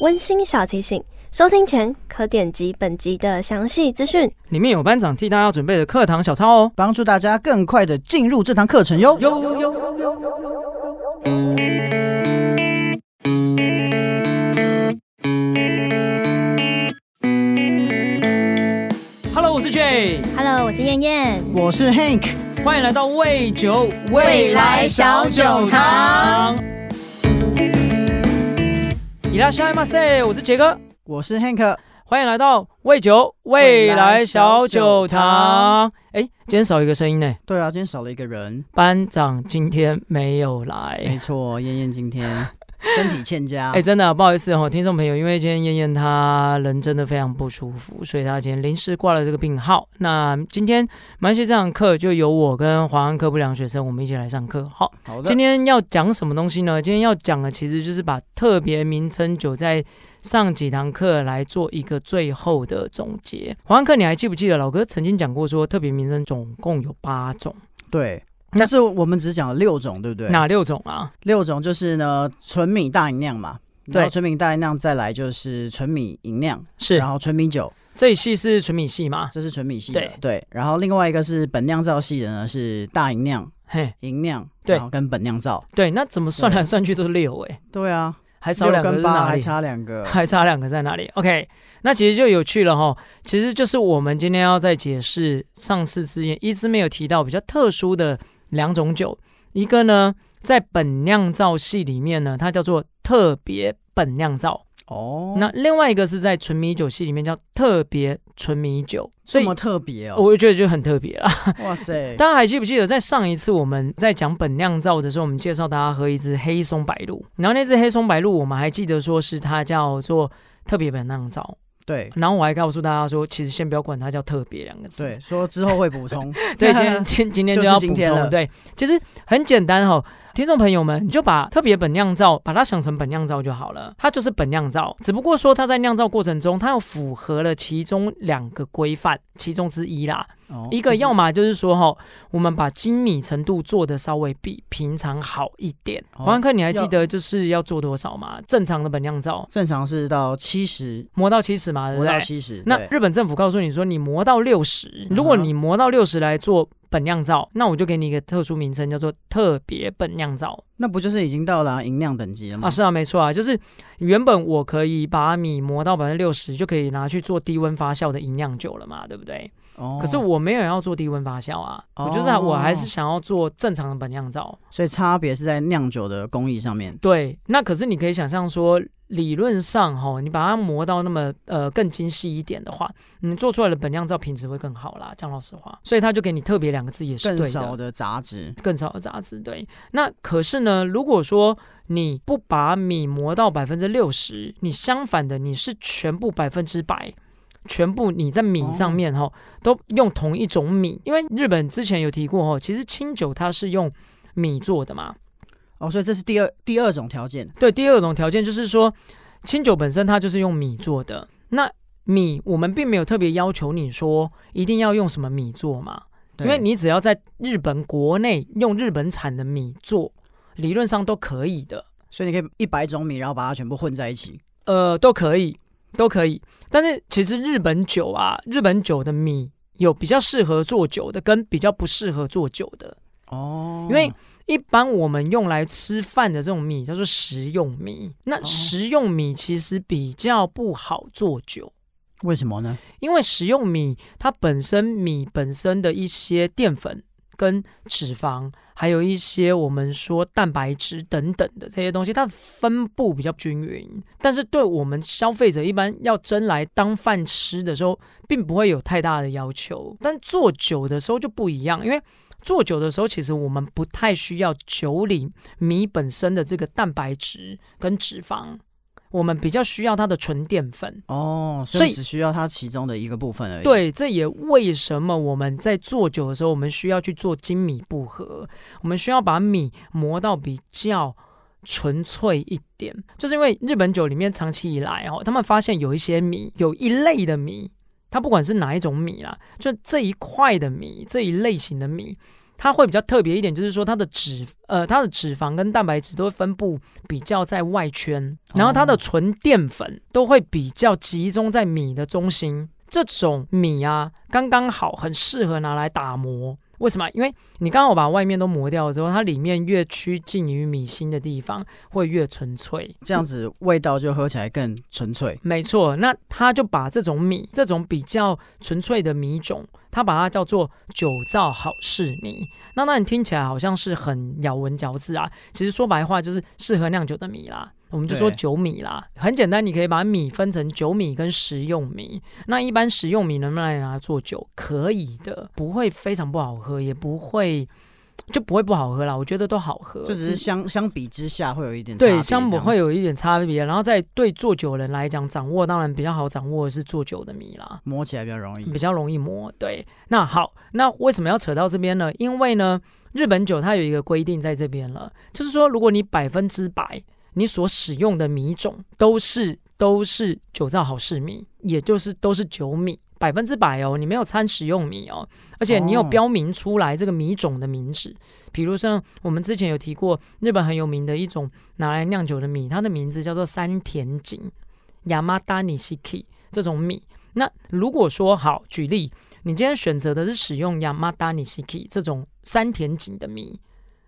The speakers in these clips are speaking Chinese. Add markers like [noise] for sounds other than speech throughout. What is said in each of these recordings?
温馨小提醒：收听前可点击本集的详细资讯，里面有班长替大家准备的课堂小抄哦，帮助大家更快的进入这堂课程哟。哟哟哟哟哟。Hello，我是 Jay。Hello，我是燕燕。我是 Hank。欢迎来到味酒未来小酒堂。伊拉西马塞，我是杰哥，我是 Hank，欢迎来到味酒未来小酒堂。哎，今天少一个声音呢？对啊，今天少了一个人，班长今天没有来。没错，燕燕今天。[laughs] 身体欠佳，哎，真的、啊、不好意思哦，听众朋友，因为今天燕燕她人真的非常不舒服，所以她今天临时挂了这个病号。那今天蛮系这堂课就由我跟华安科不良学生我们一起来上课。好，好的。今天要讲什么东西呢？今天要讲的其实就是把特别名称就在上几堂课来做一个最后的总结。华安科，你还记不记得老哥曾经讲过说，特别名称总共有八种？对。但是我们只讲了六种，对不对？哪六种啊？六种就是呢，纯米大吟酿嘛，对，纯米大吟酿，再来就是纯米吟酿，是，然后纯米酒这一系是纯米系吗？这是纯米系的，对对。然后另外一个是本酿造系的呢，是大吟酿、嘿，吟酿，对，然后跟本酿造，对。那怎么算来算去都是六哎？对啊，还少两个是哪里？还差两个，还差两个在哪里？OK，那其实就有趣了哈。其实就是我们今天要再解释上次之前一直没有提到比较特殊的。两种酒，一个呢在本酿造系里面呢，它叫做特别本酿造哦。那另外一个是在纯米酒系里面叫特别纯米酒，这么特别哦，我就觉得就很特别了。[laughs] 哇塞！大家还记不记得在上一次我们在讲本酿造的时候，我们介绍大家喝一支黑松白露，然后那支黑松白露我们还记得说是它叫做特别本酿造。对，然后我还告诉大家说，其实先不要管它叫特别两个字，对，说之后会补充。[laughs] 对，今天 [laughs] 今今天就要补充。对，其实很简单哈、哦。听众朋友们，你就把特别本酿造，把它想成本酿造就好了。它就是本酿造，只不过说它在酿造过程中，它又符合了其中两个规范，其中之一啦。哦、一个要么就是说哈，我们把精米程度做的稍微比平常好一点。黄安克，你还记得就是要做多少吗？正常的本酿造，正常是到七十，磨到七十嘛？磨到七十。那日本政府告诉你说，你磨到六十，如果你磨到六十来做。本酿造，那我就给你一个特殊名称，叫做特别本酿造。那不就是已经到了银酿等级了吗？啊，是啊，没错啊，就是原本我可以把米磨到百分之六十，就可以拿去做低温发酵的银酿酒了嘛，对不对？哦。可是我没有要做低温发酵啊，哦、我就是我还是想要做正常的本酿造。所以差别是在酿酒的工艺上面。对，那可是你可以想象说。理论上，哈，你把它磨到那么呃更精细一点的话，你做出来的本酿造品质会更好啦。讲老实话，所以他就给你特别两个字，也是对的。更少的杂质，更少的杂质。对。那可是呢，如果说你不把米磨到百分之六十，你相反的，你是全部百分之百，全部你在米上面哈、哦、都用同一种米，因为日本之前有提过哦，其实清酒它是用米做的嘛。哦，所以这是第二第二种条件。对，第二种条件就是说，清酒本身它就是用米做的。那米我们并没有特别要求你说一定要用什么米做嘛，因为你只要在日本国内用日本产的米做，理论上都可以的。所以你可以一百种米，然后把它全部混在一起。呃，都可以，都可以。但是其实日本酒啊，日本酒的米有比较适合做酒的，跟比较不适合做酒的。哦，因为。一般我们用来吃饭的这种米叫做食用米，那食用米其实比较不好做酒，为什么呢？因为食用米它本身米本身的一些淀粉跟脂肪，还有一些我们说蛋白质等等的这些东西，它的分布比较均匀，但是对我们消费者一般要蒸来当饭吃的时候，并不会有太大的要求，但做酒的时候就不一样，因为。做酒的时候，其实我们不太需要酒里米本身的这个蛋白质跟脂肪，我们比较需要它的纯淀粉哦，所以只需要它其中的一个部分而已。对，这也为什么我们在做酒的时候，我们需要去做精米不合，我们需要把米磨到比较纯粹一点，就是因为日本酒里面长期以来哦，他们发现有一些米，有一类的米，它不管是哪一种米啦，就这一块的米，这一类型的米。它会比较特别一点，就是说它的脂呃它的脂肪跟蛋白质都会分布比较在外圈，然后它的纯淀粉都会比较集中在米的中心。这种米啊，刚刚好，很适合拿来打磨。为什么？因为你刚好把外面都磨掉了之后，它里面越趋近于米心的地方，会越纯粹，这样子味道就喝起来更纯粹。没错，那他就把这种米，这种比较纯粹的米种，他把它叫做酒造好事米。那那你听起来好像是很咬文嚼字啊，其实说白话就是适合酿酒的米啦。我们就说酒米啦，很简单，你可以把米分成酒米跟食用米。那一般食用米能不能拿来做酒？可以的，不会非常不好喝，也不会就不会不好喝啦。我觉得都好喝，就只是相相比之下会有一点对，相比会有一点差别。然后在对做酒人来讲，掌握当然比较好掌握的是做酒的米啦，磨起来比较容易，比较容易磨。对，那好，那为什么要扯到这边呢？因为呢，日本酒它有一个规定在这边了，就是说如果你百分之百。你所使用的米种都是都是酒造好事米，也就是都是酒米，百分之百哦，你没有掺食用米哦，而且你有标明出来这个米种的名字，比如像我们之前有提过，日本很有名的一种拿来酿酒的米，它的名字叫做山田锦 Yamada Nishiki 这种米。那如果说好举例，你今天选择的是使用 Yamada Nishiki 这种山田锦的米，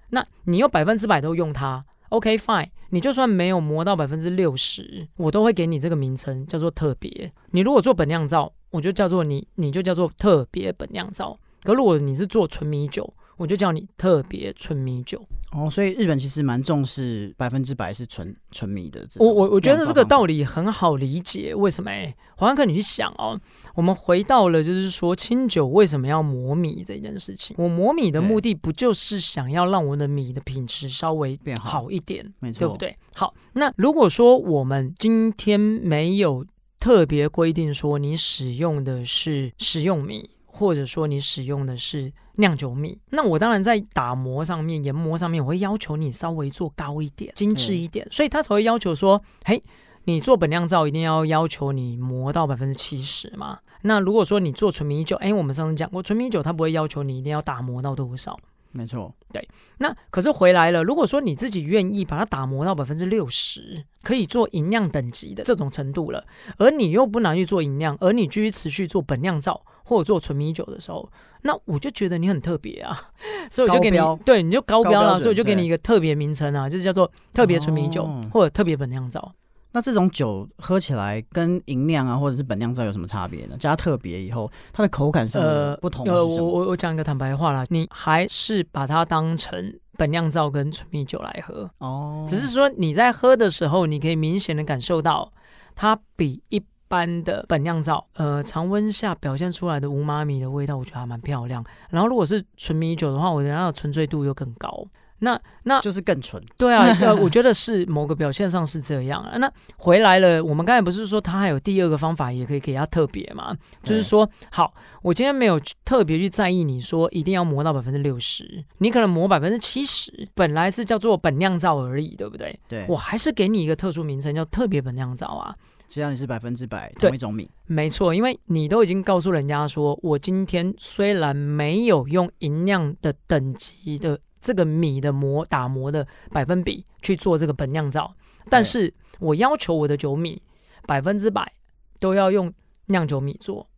那你又百分之百都用它。OK fine，你就算没有磨到百分之六十，我都会给你这个名称，叫做特别。你如果做本酿造，我就叫做你，你就叫做特别本酿造。可如果你是做纯米酒，我就叫你特别纯米酒。哦，所以日本其实蛮重视百分之百是纯纯米的。我我我觉得这个道理很好理解，为什么？哎，黄安克，你去想哦。我们回到了，就是说清酒为什么要磨米这件事情。我磨米的目的不就是想要让我的米的品质稍微变好一点，没错，对不对？好，那如果说我们今天没有特别规定说你使用的是食用米，或者说你使用的是酿酒米，那我当然在打磨上面、研磨上面，我会要求你稍微做高一点、精致一点，所以他才会要求说，嘿。你做本酿造一定要要求你磨到百分之七十嘛？那如果说你做纯米酒，哎，我们上次讲过，纯米酒它不会要求你一定要打磨到多少？没错，对。那可是回来了，如果说你自己愿意把它打磨到百分之六十，可以做银酿等级的这种程度了，而你又不拿去做银酿，而你继续持续做本酿造或者做纯米酒的时候，那我就觉得你很特别啊，[laughs] 所以我就给你对，你就高标了，所以我就给你一个特别名称啊，就是叫做特别纯米酒、哦、或者特别本酿造。那这种酒喝起来跟银酿啊，或者是本酿造有什么差别呢？加特别以后，它的口感上呃不同？呃，我我我讲一个坦白话啦，你还是把它当成本酿造跟纯米酒来喝哦。只是说你在喝的时候，你可以明显的感受到它比一般的本酿造，呃，常温下表现出来的无妈米的味道，我觉得还蛮漂亮。然后如果是纯米酒的话，我觉得它的纯粹度又更高。那那就是更纯，对啊，[laughs] 呃，我觉得是某个表现上是这样啊。那回来了，我们刚才不是说它还有第二个方法，也可以给它特别嘛？就是说，好，我今天没有特别去在意你说一定要磨到百分之六十，你可能磨百分之七十，本来是叫做本酿造而已，对不对？对，我还是给你一个特殊名称叫特别本酿造啊。只要你是百分之百同一种米，没错，因为你都已经告诉人家说，我今天虽然没有用银酿的等级的。这个米的磨打磨的百分比去做这个本酿造，但是我要求我的酒米百分之百都要用酿酒米做，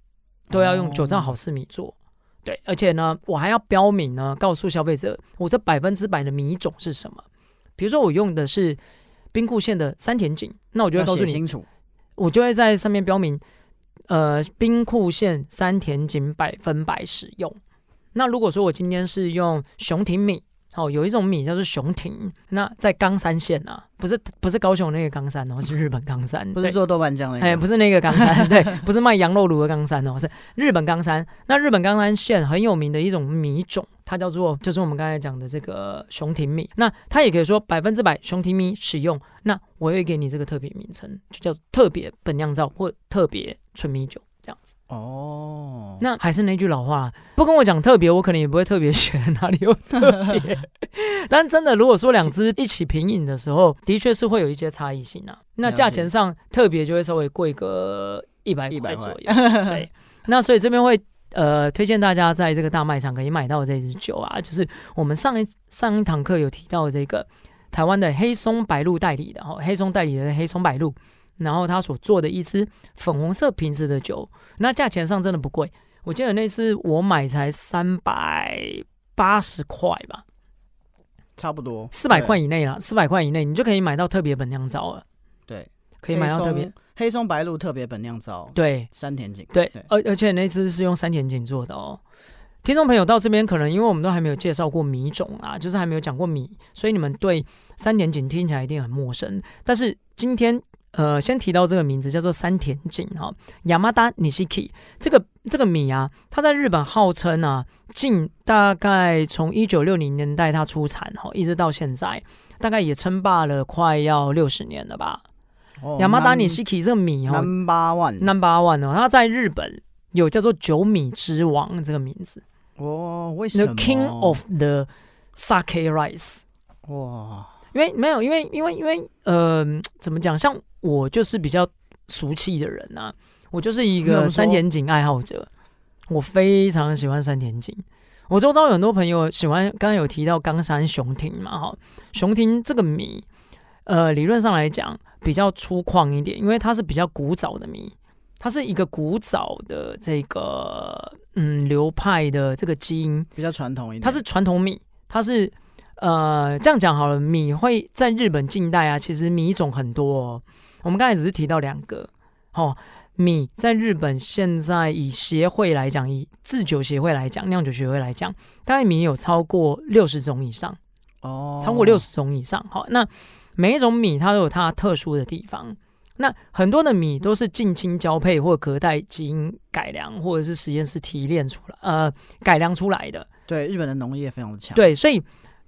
都要用酒造好事米做，哦，对，而且呢，我还要标明呢，告诉消费者我这百分之百的米种是什么。比如说我用的是兵库县的三田井，那我就会告诉你清楚，我就会在上面标明，呃，冰库线山田井百分百使用。那如果说我今天是用熊婷米。哦，有一种米叫做熊廷，那在冈山县啊，不是不是高雄那个冈山哦，是日本冈山，不是做豆瓣酱那个，哎，不是那个冈山，[laughs] 对，不是卖羊肉炉的冈山哦，是日本冈山。那日本冈山县很有名的一种米种，它叫做就是我们刚才讲的这个熊廷米。那它也可以说百分之百熊廷米使用，那我会给你这个特别名称，就叫特别本酿造或特别纯米酒这样子。哦，那还是那句老话，不跟我讲特别，我可能也不会特别选哪里有特别。但真的，如果说两只一起平饮的时候，的确是会有一些差异性啊。那价钱上特别就会稍微贵个一百一百左右。对，那所以这边会呃，推荐大家在这个大卖场可以买到这支酒啊，就是我们上一上一堂课有提到这个台湾的黑松白露代理的哈，黑松代理的黑松白露，然后他所做的一支粉红色瓶子的酒，那价钱上真的不贵，我记得那次我买才三百八十块吧，差不多四百块以内啦，四百块以内你就可以买到特别本酿造了，对，可以买到特别。黑松白露特别本酿造，对，山田锦，对，而而且那次是用山田锦做的哦。听众朋友到这边，可能因为我们都还没有介绍过米种啊，就是还没有讲过米，所以你们对山田锦听起来一定很陌生。但是今天，呃，先提到这个名字叫做山田锦哈，Yamada Nishiki 这个这个米啊，它在日本号称啊，近大概从一九六零年代它出产哈，一直到现在，大概也称霸了快要六十年了吧。亚麻达尼西奇这个米哦，Number One，Number One 哦，它在日本有叫做“九米之王”这个名字哦。为什么？The King of the Sake Rice。哇，因为没有，因为因为因为呃，怎么讲？像我就是比较俗气的人呐、啊，我就是一个山田锦爱好者，我非常喜欢山田锦。我周遭有很多朋友喜欢，刚刚有提到冈山雄町嘛，哈，雄町这个米。呃，理论上来讲比较粗犷一点，因为它是比较古早的米，它是一个古早的这个嗯流派的这个基因比较传统一点，它是传统米，它是呃这样讲好了，米会在日本近代啊，其实米种很多哦。我们刚才只是提到两个，哦，米在日本现在以协会来讲，以制酒协会来讲，酿酒协会来讲，大概米有超过六十种以上哦，超过六十种以上。好，那。每一种米它都有它特殊的地方，那很多的米都是近亲交配或隔代基因改良，或者是实验室提炼出来，呃，改良出来的。对，日本的农业非常的强。对，所以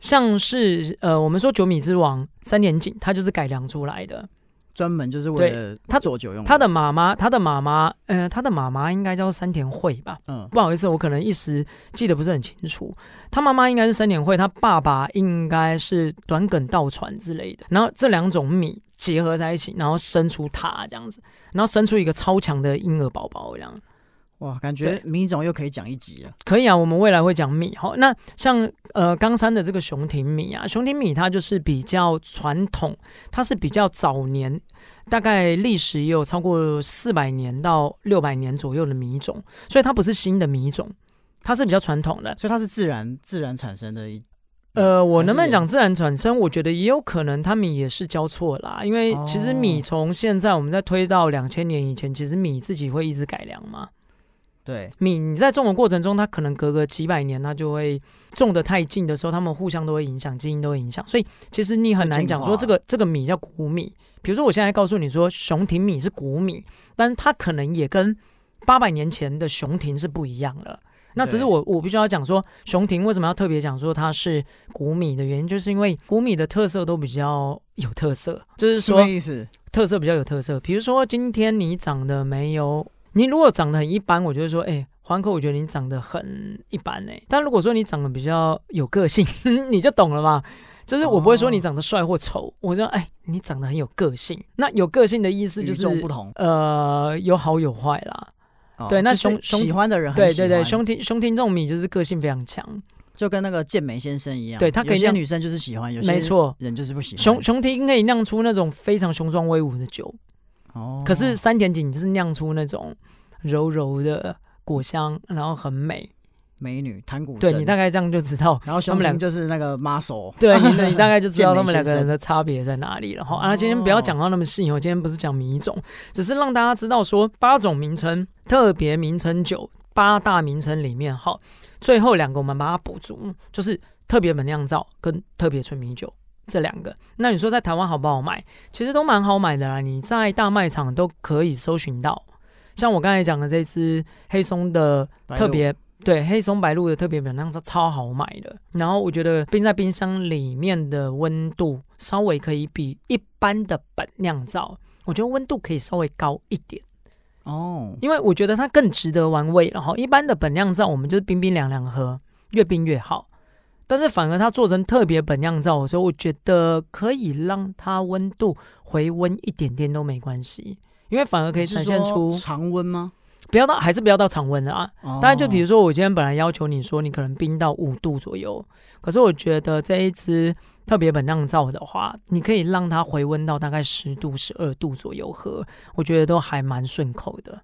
像是呃，我们说九米之王山田锦，它就是改良出来的。专门就是为了他做酒用的。他的妈妈，他的妈妈，呃，他的妈妈应该叫山田惠吧？嗯，不好意思，我可能一时记得不是很清楚。他妈妈应该是山田惠，他爸爸应该是短梗稻船之类的。然后这两种米结合在一起，然后生出他这样子，然后生出一个超强的婴儿宝宝这样。哇，感觉米种又可以讲一集了。可以啊，我们未来会讲米。好，那像呃冈山的这个熊町米啊，熊町米它就是比较传统，它是比较早年，大概历史也有超过四百年到六百年左右的米种，所以它不是新的米种，它是比较传统的，所以它是自然自然产生的一。呃，我能不能讲自然产生？我觉得也有可能，他们也是交错啦。因为其实米从现在我们在推到两千年以前，其实米自己会一直改良嘛。对米，你在种的过程中，它可能隔个几百年，它就会种的太近的时候，它们互相都会影响，基因都会影响，所以其实你很难讲说这个这个米叫谷米。比如说，我现在告诉你说雄町米是谷米，但是它可能也跟八百年前的雄町是不一样了。那只是我我必须要讲说熊婷为什么要特别讲说它是谷米的原因，就是因为谷米的特色都比较有特色，就是说什么意思？特色比较有特色。比如说今天你长得没有。你如果长得很一般，我就会说，哎、欸，环口，我觉得你长得很一般哎、欸。但如果说你长得比较有个性，[laughs] 你就懂了嘛。就是我不会说你长得帅或丑，我说，哎、欸，你长得很有个性。那有个性的意思就是不同，呃，有好有坏啦。哦、对，那兄兄喜欢的人很喜欢，对对对，雄听雄町这种米就是个性非常强，就跟那个健美先生一样。对他可以，有些女生就是喜欢，有些没错，人就是不喜欢。雄雄町可以酿出那种非常雄壮威武的酒。哦，可是山田锦就是酿出那种柔柔的果香，然后很美，美女弹古筝。对，你大概这样就知道，然后他们俩就是那个 muscle。对，你你大概就知道 [laughs] 他们两个人的差别在哪里了哈。啊，今天不要讲到那么细，我今天不是讲米种，只是让大家知道说八种名称特别名称酒八大名称里面哈，最后两个我们把它补足，就是特别本酿造跟特别纯米酒。这两个，那你说在台湾好不好买？其实都蛮好买的啦，你在大卖场都可以搜寻到。像我刚才讲的这只黑松的特别，对，黑松白露的特别本酿造超好买的。然后我觉得冰在冰箱里面的温度稍微可以比一般的本酿造，我觉得温度可以稍微高一点哦，因为我觉得它更值得玩味。然后一般的本酿造我们就是冰冰凉凉喝，越冰越好。但是反而它做成特别本酿造的时候，我觉得可以让它温度回温一点点都没关系，因为反而可以呈现出常温吗？不要到还是不要到常温啊。当然，就比如说我今天本来要求你说你可能冰到五度左右，可是我觉得这一支特别本酿造的话，你可以让它回温到大概十度、十二度左右喝，我觉得都还蛮顺口的。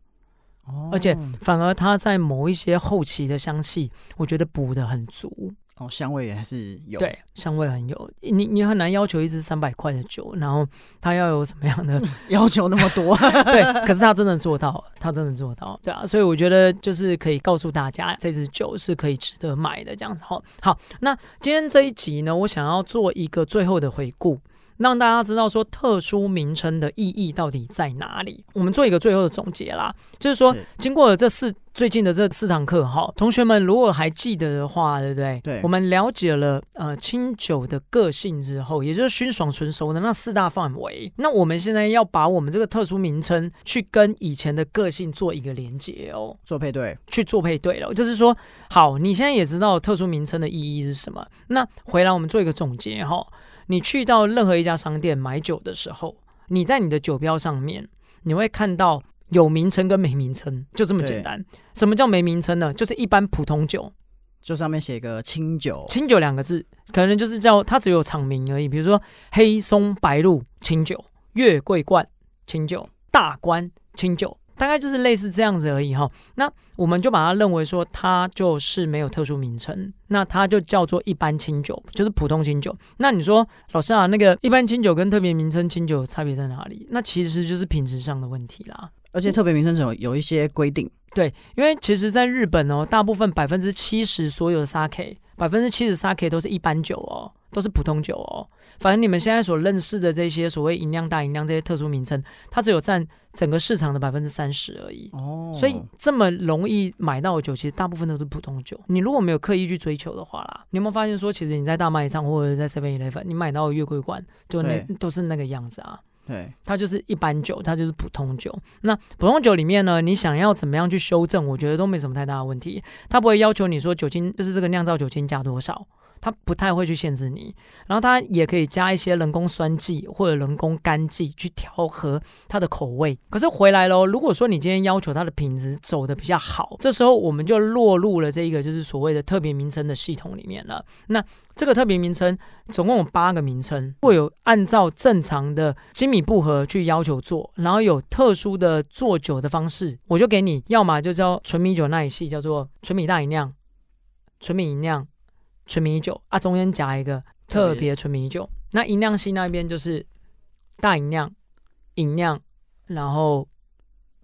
而且反而它在某一些后期的香气，我觉得补的很足。哦，香味也还是有，对，香味很有。你你很难要求一支三百块的酒，然后它要有什么样的 [laughs] 要求那么多？[laughs] 对，可是他真的做到，他真的做到，对啊。所以我觉得就是可以告诉大家，这支酒是可以值得买的，这样子。好，好，那今天这一集呢，我想要做一个最后的回顾。让大家知道说特殊名称的意义到底在哪里？我们做一个最后的总结啦，就是说经过了这四最近的这四堂课哈，同学们如果还记得的话，对不对？对，我们了解了呃清酒的个性之后，也就是熏爽醇熟的那四大范围。那我们现在要把我们这个特殊名称去跟以前的个性做一个连接哦，做配对，去做配对了。就是说，好，你现在也知道特殊名称的意义是什么？那回来我们做一个总结哈。你去到任何一家商店买酒的时候，你在你的酒标上面，你会看到有名称跟没名称，就这么简单。什么叫没名称呢？就是一般普通酒，就上面写个清酒，清酒两个字，可能就是叫它只有厂名而已。比如说黑松白露清酒、月桂冠清酒、大关清酒。大概就是类似这样子而已哈，那我们就把它认为说它就是没有特殊名称，那它就叫做一般清酒，就是普通清酒。那你说老师啊，那个一般清酒跟特别名称清酒差别在哪里？那其实就是品质上的问题啦。而且特别名称有有一些规定，对，因为其实在日本哦，大部分百分之七十所有的 sake，百分之七十 sake 都是一般酒哦。都是普通酒哦，反正你们现在所认识的这些所谓吟酿大吟酿这些特殊名称，它只有占整个市场的百分之三十而已。哦，所以这么容易买到的酒，其实大部分都是普通酒。你如果没有刻意去追求的话啦，你有没有发现说，其实你在大卖场或者在 Seven Eleven，你买到的月桂冠，就那都是那个样子啊。对，它就是一般酒，它就是普通酒。那普通酒里面呢，你想要怎么样去修正，我觉得都没什么太大的问题。它不会要求你说酒精就是这个酿造酒精加多少。它不太会去限制你，然后它也可以加一些人工酸剂或者人工甘剂去调和它的口味。可是回来喽，如果说你今天要求它的品质走的比较好，这时候我们就落入了这一个就是所谓的特别名称的系统里面了。那这个特别名称总共有八个名称，会有按照正常的精米步合去要求做，然后有特殊的做酒的方式，我就给你，要么就叫纯米酒那一系叫做纯米大吟酿、纯米吟酿。纯米酒啊，中间夹一个特别纯米酒。那银酿系那边就是大银酿、银酿，然后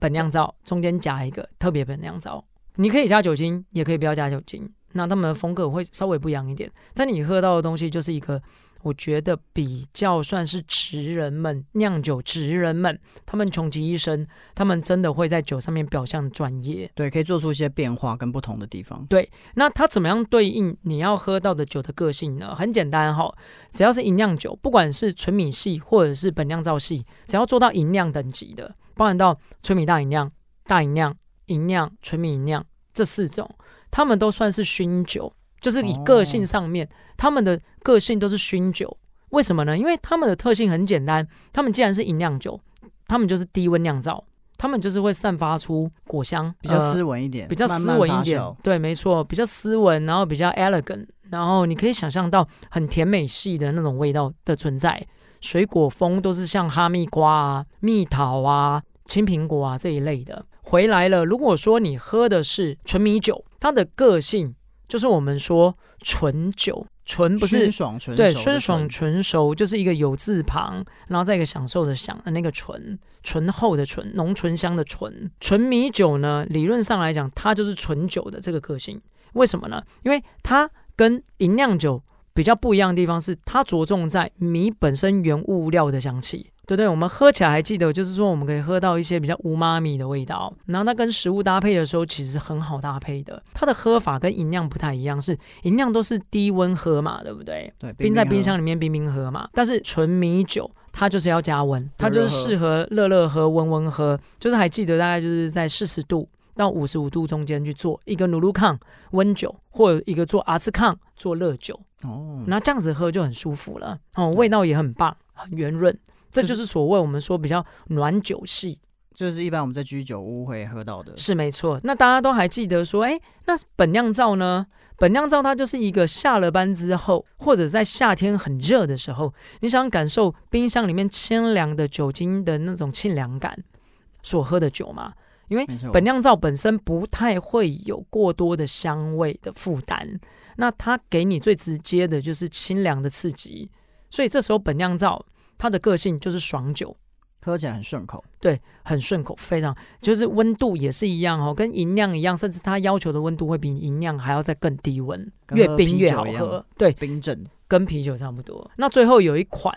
本酿造，中间夹一个特别本酿造。你可以加酒精，也可以不要加酒精。那他们的风格会稍微不一样一点，但你喝到的东西就是一个。我觉得比较算是职人们酿酒职人们，他们穷其一生，他们真的会在酒上面表现专业，对，可以做出一些变化跟不同的地方。对，那它怎么样对应你要喝到的酒的个性呢？很简单哈，只要是吟酿酒，不管是纯米系或者是本酿造系，只要做到吟酿等级的，包含到纯米大吟酿、大吟酿、吟酿、纯米吟酿这四种，他们都算是熏酒。就是以个性上面，他们的个性都是熏酒，为什么呢？因为他们的特性很简单，他们既然是饮酿酒，他们就是低温酿造，他们就是会散发出果香，比较斯文一点，呃、比较斯文一点，慢慢对，没错，比较斯文，然后比较 elegant，然后你可以想象到很甜美系的那种味道的存在，水果风都是像哈密瓜啊、蜜桃啊、青苹果啊这一类的。回来了，如果说你喝的是纯米酒，它的个性。就是我们说醇酒，醇不是熏爽醇，对，酸爽醇熟就是一个有字旁，然后再一个享受的享的那个醇，醇厚的醇，浓醇香的醇。纯米酒呢，理论上来讲，它就是纯酒的这个个性。为什么呢？因为它跟银酿酒比较不一样的地方是，它着重在米本身原物料的香气。对对，我们喝起来还记得，就是说我们可以喝到一些比较乌妈咪的味道，然后它跟食物搭配的时候，其实很好搭配的。它的喝法跟饮酿不太一样，是饮酿都是低温喝嘛，对不对？对，冰在冰箱里面冰冰喝嘛。但是纯米酒它就是要加温，它就是适合热热喝、温温喝。就是还记得大概就是在四十度到五十五度中间去做一个努鲁康温酒，或者一个做阿兹康做热酒。哦，那这样子喝就很舒服了哦，味道也很棒，很圆润。这就是所谓我们说比较暖酒系，就是一般我们在居酒屋会喝到的。是没错。那大家都还记得说，哎，那本酿造呢？本酿造它就是一个下了班之后，或者在夏天很热的时候，你想感受冰箱里面清凉的酒精的那种清凉感，所喝的酒嘛。因为本酿造本身不太会有过多的香味的负担，那它给你最直接的就是清凉的刺激，所以这时候本酿造它的个性就是爽酒。喝起来很顺口，对，很顺口，非常就是温度也是一样哦，跟银酿一样，甚至它要求的温度会比银酿还要再更低温，越冰越好喝。对，冰镇跟啤酒差不多。那最后有一款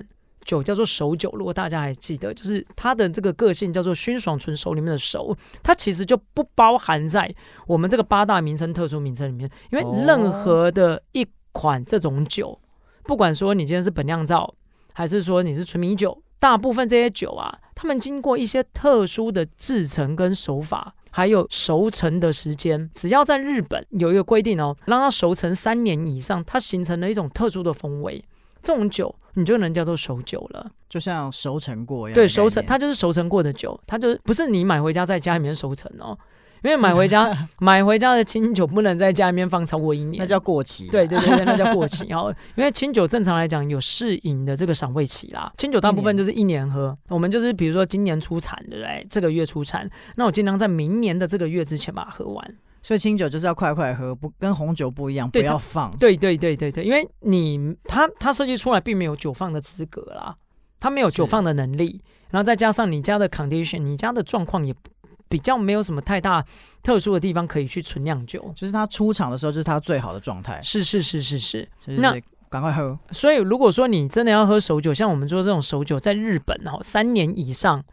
酒叫做熟酒，如果大家还记得，就是它的这个个性叫做熏爽醇熟里面的熟，它其实就不包含在我们这个八大名称特殊名称里面，因为任何的一款这种酒，不管说你今天是本酿造，还是说你是纯米酒。大部分这些酒啊，他们经过一些特殊的制程跟手法，还有熟成的时间，只要在日本有一个规定哦，让它熟成三年以上，它形成了一种特殊的风味，这种酒你就能叫做熟酒了，就像熟成过一样。对，熟成它就是熟成过的酒，它就不是你买回家在家里面熟成哦。因为买回家 [laughs] 买回家的清酒不能在家里面放超过一年，那叫过期。对对对对，那叫过 [laughs] 期。然后，因为清酒正常来讲有适饮的这个赏味期啦，清酒大部分就是一年喝。我们就是比如说今年出产，对不对？这个月出产，那我尽量在明年的这个月之前把它喝完。所以清酒就是要快快喝，不跟红酒不一样，不要放。对对对对对，因为你它它设计出来并没有久放的资格啦，它没有久放的能力。然后再加上你家的 condition，你家的状况也。比较没有什么太大特殊的地方可以去存酿酒，就是它出厂的时候就是它最好的状态。是是是是是，那赶快喝。所以如果说你真的要喝熟酒，像我们做这种熟酒，在日本哈三年以上，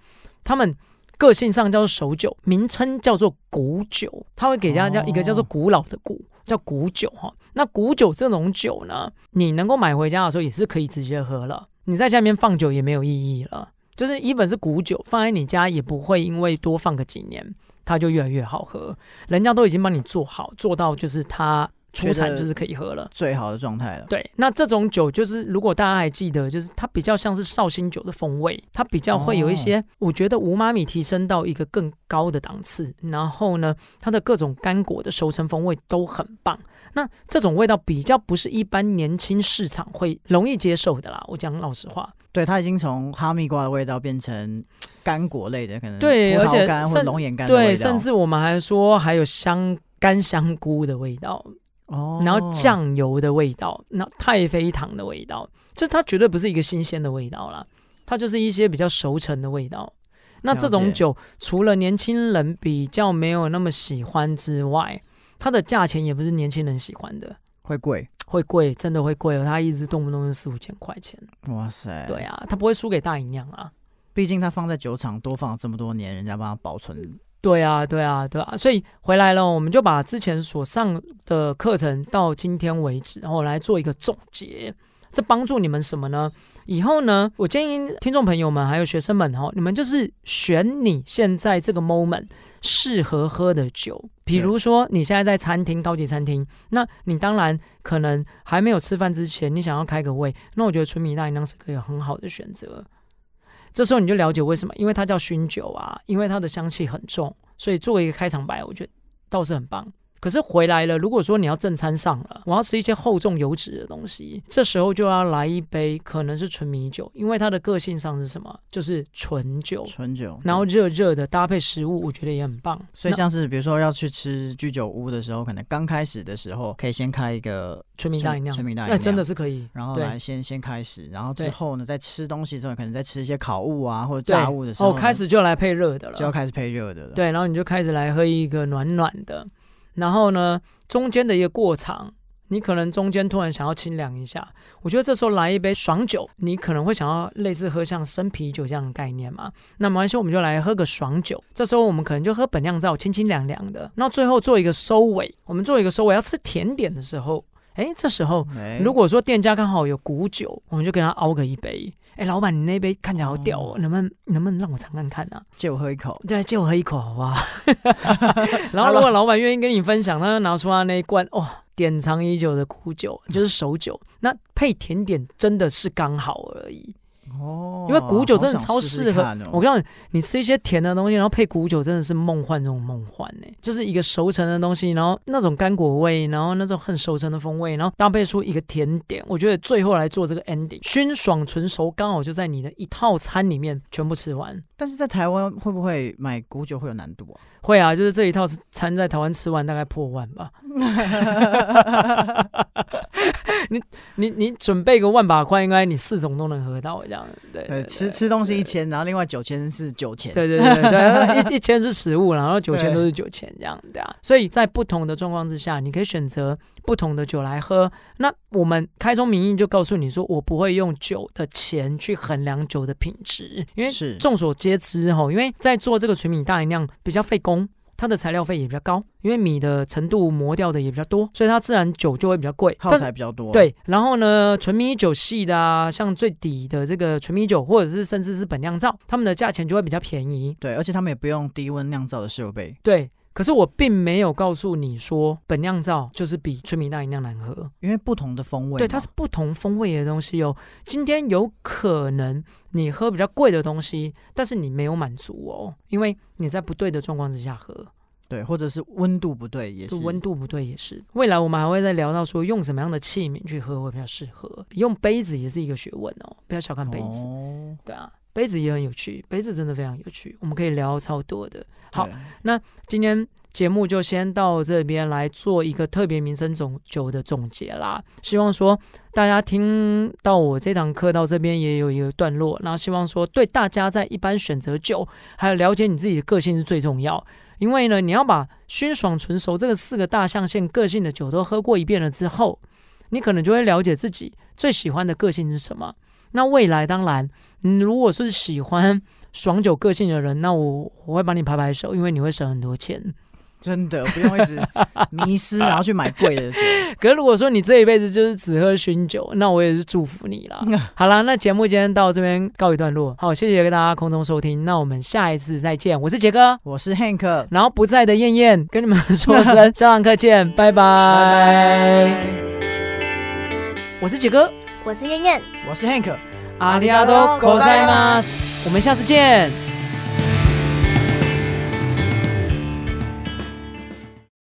他们个性上叫做熟酒，名称叫做古酒，它会给大家叫一个叫做古老的古，叫古酒哈。那古酒这种酒呢，你能够买回家的时候也是可以直接喝了，你在家里面放酒也没有意义了。就是一本是古酒，放在你家也不会因为多放个几年，它就越来越好喝。人家都已经帮你做好，做到就是它出产就是可以喝了，最好的状态了。对，那这种酒就是如果大家还记得，就是它比较像是绍兴酒的风味，它比较会有一些，我觉得无妈咪提升到一个更高的档次。然后呢，它的各种干果的熟成风味都很棒。那这种味道比较不是一般年轻市场会容易接受的啦。我讲老实话，对，它已经从哈密瓜的味道变成干果类的，可能对，而且或龙眼干对，甚至我们还说还有香干香菇的味道哦，然后酱油的味道，那太妃糖的味道，这它绝对不是一个新鲜的味道啦，它就是一些比较熟成的味道。那这种酒除了年轻人比较没有那么喜欢之外，它的价钱也不是年轻人喜欢的，会贵，会贵，真的会贵哦。它一直动不动就四五千块钱，哇塞！对啊，它不会输给大吟酿啊，毕竟它放在酒厂多放了这么多年，人家帮它保存。对啊，对啊，对啊，所以回来了，我们就把之前所上的课程到今天为止，然后来做一个总结，这帮助你们什么呢？以后呢，我建议听众朋友们还有学生们哈，你们就是选你现在这个 moment 适合喝的酒。比如说你现在在餐厅，高级餐厅，那你当然可能还没有吃饭之前，你想要开个胃，那我觉得纯米大吟酿是个很好的选择。这时候你就了解为什么，因为它叫熏酒啊，因为它的香气很重，所以作为一个开场白，我觉得倒是很棒。可是回来了，如果说你要正餐上了，我要吃一些厚重油脂的东西，这时候就要来一杯可能是纯米酒，因为它的个性上是什么？就是纯酒，纯酒，然后热热的搭配食物，我觉得也很棒。所以像是比如说要去吃居酒屋的时候，可能刚开始的时候可以先开一个纯米大饮料，纯米大饮料，那真的是可以。然后来先先开始，然后之后呢，在吃东西之后，可能再吃一些烤物啊或者炸物的时候，哦，开始就来配热的了，就要开始配热的了。对，然后你就开始来喝一个暖暖的。然后呢，中间的一个过场，你可能中间突然想要清凉一下，我觉得这时候来一杯爽酒，你可能会想要类似喝像生啤酒这样的概念嘛。那没关系，我们就来喝个爽酒。这时候我们可能就喝本酿造，清清凉凉的。那最后做一个收尾，我们做一个收尾，要吃甜点的时候，哎，这时候如果说店家刚好有古酒，我们就给他熬个一杯。哎，老板，你那杯看起来好屌哦，能不能能不能让我尝看看呢？借我喝一口，对，借我喝一口，好不好？[laughs] 然后如果老板愿意跟你分享，他就拿出他那一罐哦，典藏已久的苦酒，就是熟酒，那配甜点真的是刚好而已。哦，因为古酒真的超适合。试试哦、我告诉你，你吃一些甜的东西，然后配古酒，真的是梦幻中梦幻呢。就是一个熟成的东西，然后那种干果味，然后那种很熟成的风味，然后搭配出一个甜点。我觉得最后来做这个 ending，熏爽纯熟，刚好就在你的一套餐里面全部吃完。但是在台湾会不会买古酒会有难度啊？会啊，就是这一套餐在台湾吃完大概破万吧。[laughs] 你你你准备个万把块，应该你四种都能喝到这样。对，吃吃东西一千，然后另外九千是酒钱。对对对对，一 [laughs] 一千是食物，然后九千都是酒钱这样对啊。所以在不同的状况之下，你可以选择不同的酒来喝。那我们开宗明义就告诉你说，我不会用酒的钱去衡量酒的品质，因为是众所皆知哈，因为在做这个纯米大吟酿比较费工。它的材料费也比较高，因为米的程度磨掉的也比较多，所以它自然酒就会比较贵，耗材比较多。对，然后呢，纯米酒系的啊，像最底的这个纯米酒，或者是甚至是本酿造，他们的价钱就会比较便宜。对，而且他们也不用低温酿造的设备。对。可是我并没有告诉你说本酿造就是比春米大吟酿难喝，因为不同的风味。对，它是不同风味的东西哦。今天有可能你喝比较贵的东西，但是你没有满足哦，因为你在不对的状况之下喝。对，或者是温度不对也是。温度不对也是。未来我们还会再聊到说用什么样的器皿去喝会比较适合，用杯子也是一个学问哦，不要小看杯子。哦。对啊。杯子也很有趣，杯子真的非常有趣，我们可以聊超多的。好，那今天节目就先到这边来做一个特别民生总酒的总结啦。希望说大家听到我这堂课到这边也有一个段落，那希望说对大家在一般选择酒，还有了解你自己的个性是最重要。因为呢，你要把熏爽纯熟这个四个大象限个性的酒都喝过一遍了之后，你可能就会了解自己最喜欢的个性是什么。那未来当然，你如果是喜欢爽酒个性的人，那我我会帮你拍拍手，因为你会省很多钱。真的不用一直 [laughs] 迷失，然后去买贵的酒。[laughs] 可是如果说你这一辈子就是只喝熏酒，那我也是祝福你啦。[laughs] 好啦，那节目今天到这边告一段落。好，谢谢大家空中收听，那我们下一次再见。我是杰哥，我是 Hank，然后不在的燕燕跟你们说声下堂课见，拜拜。拜拜。我是杰哥。我是燕燕，我是 Hank，阿里阿多，口塞马斯，我们下次见。